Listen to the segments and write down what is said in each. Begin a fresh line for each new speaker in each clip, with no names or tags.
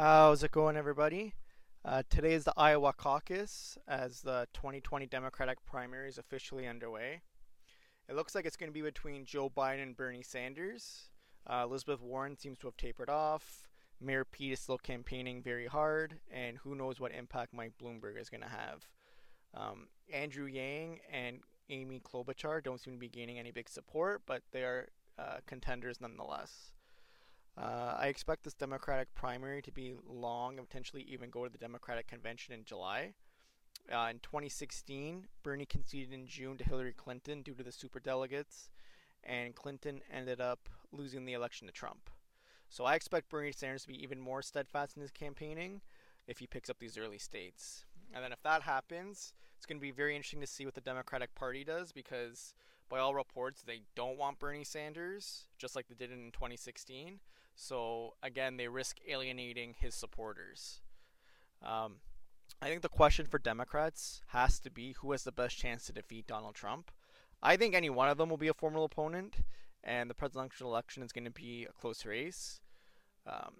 How's it going, everybody? Uh, today is the Iowa caucus as the 2020 Democratic primary is officially underway. It looks like it's going to be between Joe Biden and Bernie Sanders. Uh, Elizabeth Warren seems to have tapered off. Mayor Pete is still campaigning very hard, and who knows what impact Mike Bloomberg is going to have. Um, Andrew Yang and Amy Klobuchar don't seem to be gaining any big support, but they are uh, contenders nonetheless. Uh, I expect this Democratic primary to be long and potentially even go to the Democratic convention in July. Uh, in 2016, Bernie conceded in June to Hillary Clinton due to the superdelegates, and Clinton ended up losing the election to Trump. So I expect Bernie Sanders to be even more steadfast in his campaigning if he picks up these early states. And then if that happens, it's going to be very interesting to see what the Democratic Party does because by all reports they don't want Bernie Sanders, just like they did in 2016. So again, they risk alienating his supporters. Um, I think the question for Democrats has to be who has the best chance to defeat Donald Trump. I think any one of them will be a formidable opponent, and the presidential election is going to be a close race. Um,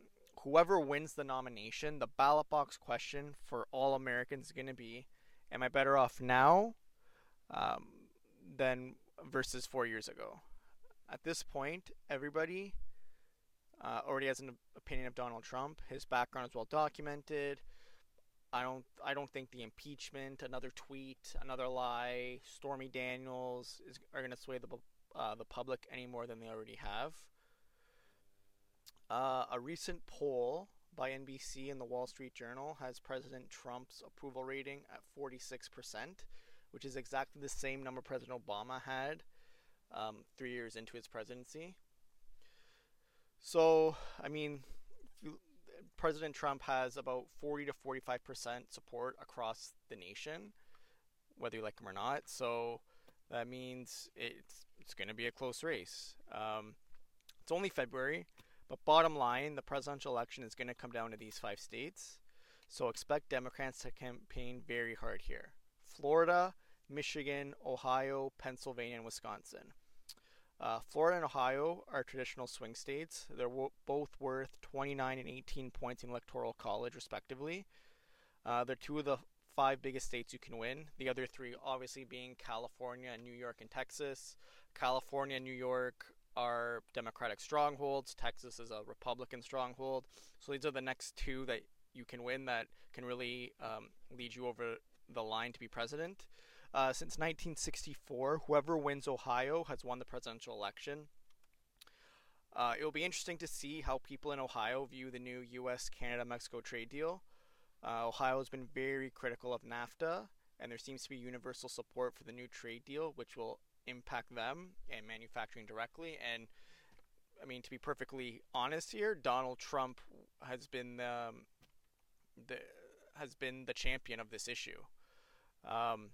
whoever wins the nomination, the ballot box question for all Americans is going to be Am I better off now um, than versus four years ago? At this point, everybody uh, already has an opinion of Donald Trump. His background is well documented. I don't I don't think the impeachment, another tweet, another lie, Stormy Daniels is are going to sway the uh, the public any more than they already have. Uh, a recent poll by NBC and the Wall Street Journal has President Trump's approval rating at 46%, which is exactly the same number President Obama had um, three years into his presidency. So, I mean, President Trump has about 40 to 45% support across the nation, whether you like him or not. So, that means it's, it's going to be a close race. Um, it's only February, but bottom line, the presidential election is going to come down to these five states. So, expect Democrats to campaign very hard here Florida, Michigan, Ohio, Pennsylvania, and Wisconsin. Uh, Florida and Ohio are traditional swing states. They're both worth 29 and 18 points in electoral college, respectively. Uh, they're two of the five biggest states you can win. The other three, obviously, being California and New York and Texas. California and New York are Democratic strongholds. Texas is a Republican stronghold. So these are the next two that you can win that can really um, lead you over the line to be president. Uh, since 1964, whoever wins Ohio has won the presidential election. Uh, it will be interesting to see how people in Ohio view the new U.S. Canada Mexico trade deal. Uh, Ohio has been very critical of NAFTA, and there seems to be universal support for the new trade deal, which will impact them and manufacturing directly. And I mean, to be perfectly honest here, Donald Trump has been um, the has been the champion of this issue. Um,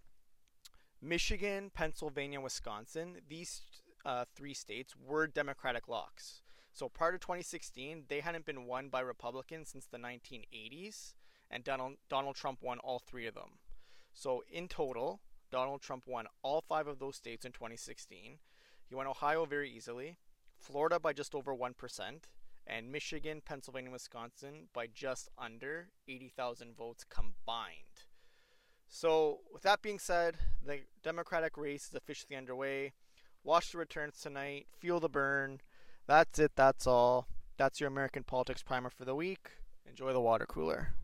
Michigan, Pennsylvania, Wisconsin, these uh, three states were Democratic locks. So prior to 2016, they hadn't been won by Republicans since the 1980s, and Donald, Donald Trump won all three of them. So in total, Donald Trump won all five of those states in 2016. He won Ohio very easily, Florida by just over 1%, and Michigan, Pennsylvania, Wisconsin by just under 80,000 votes combined. So, with that being said, the Democratic race is officially underway. Watch the returns tonight. Feel the burn. That's it. That's all. That's your American politics primer for the week. Enjoy the water cooler.